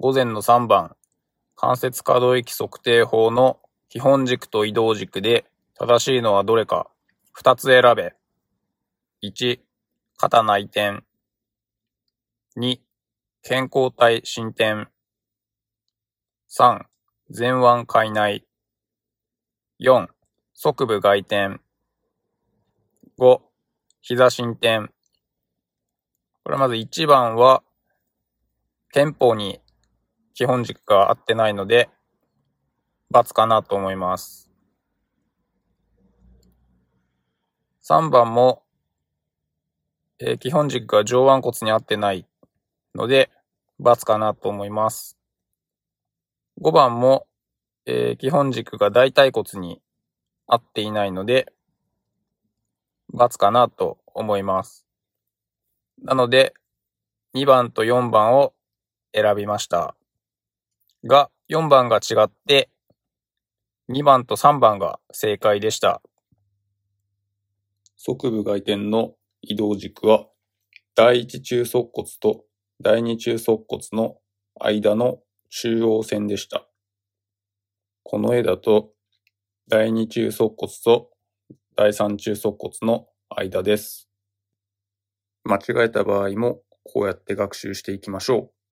午前の3番、関節可動域測定法の基本軸と移動軸で正しいのはどれか2つ選べ。1、肩内転。2、健康体進展。3、前腕海内。4、側部外転。5、膝進転。これまず1番は、憲法に基本軸が合ってないので、×かなと思います。3番も、えー、基本軸が上腕骨に合ってないので、×かなと思います。5番も、えー、基本軸が大腿骨に合っていないので、×かなと思います。なので、2番と4番を選びました。が、4番が違って、2番と3番が正解でした。側部外転の移動軸は、第一中足骨と第二中足骨の間の中央線でした。この絵だと、第二中足骨と第三中足骨の間です。間違えた場合もこうやって学習していきましょう。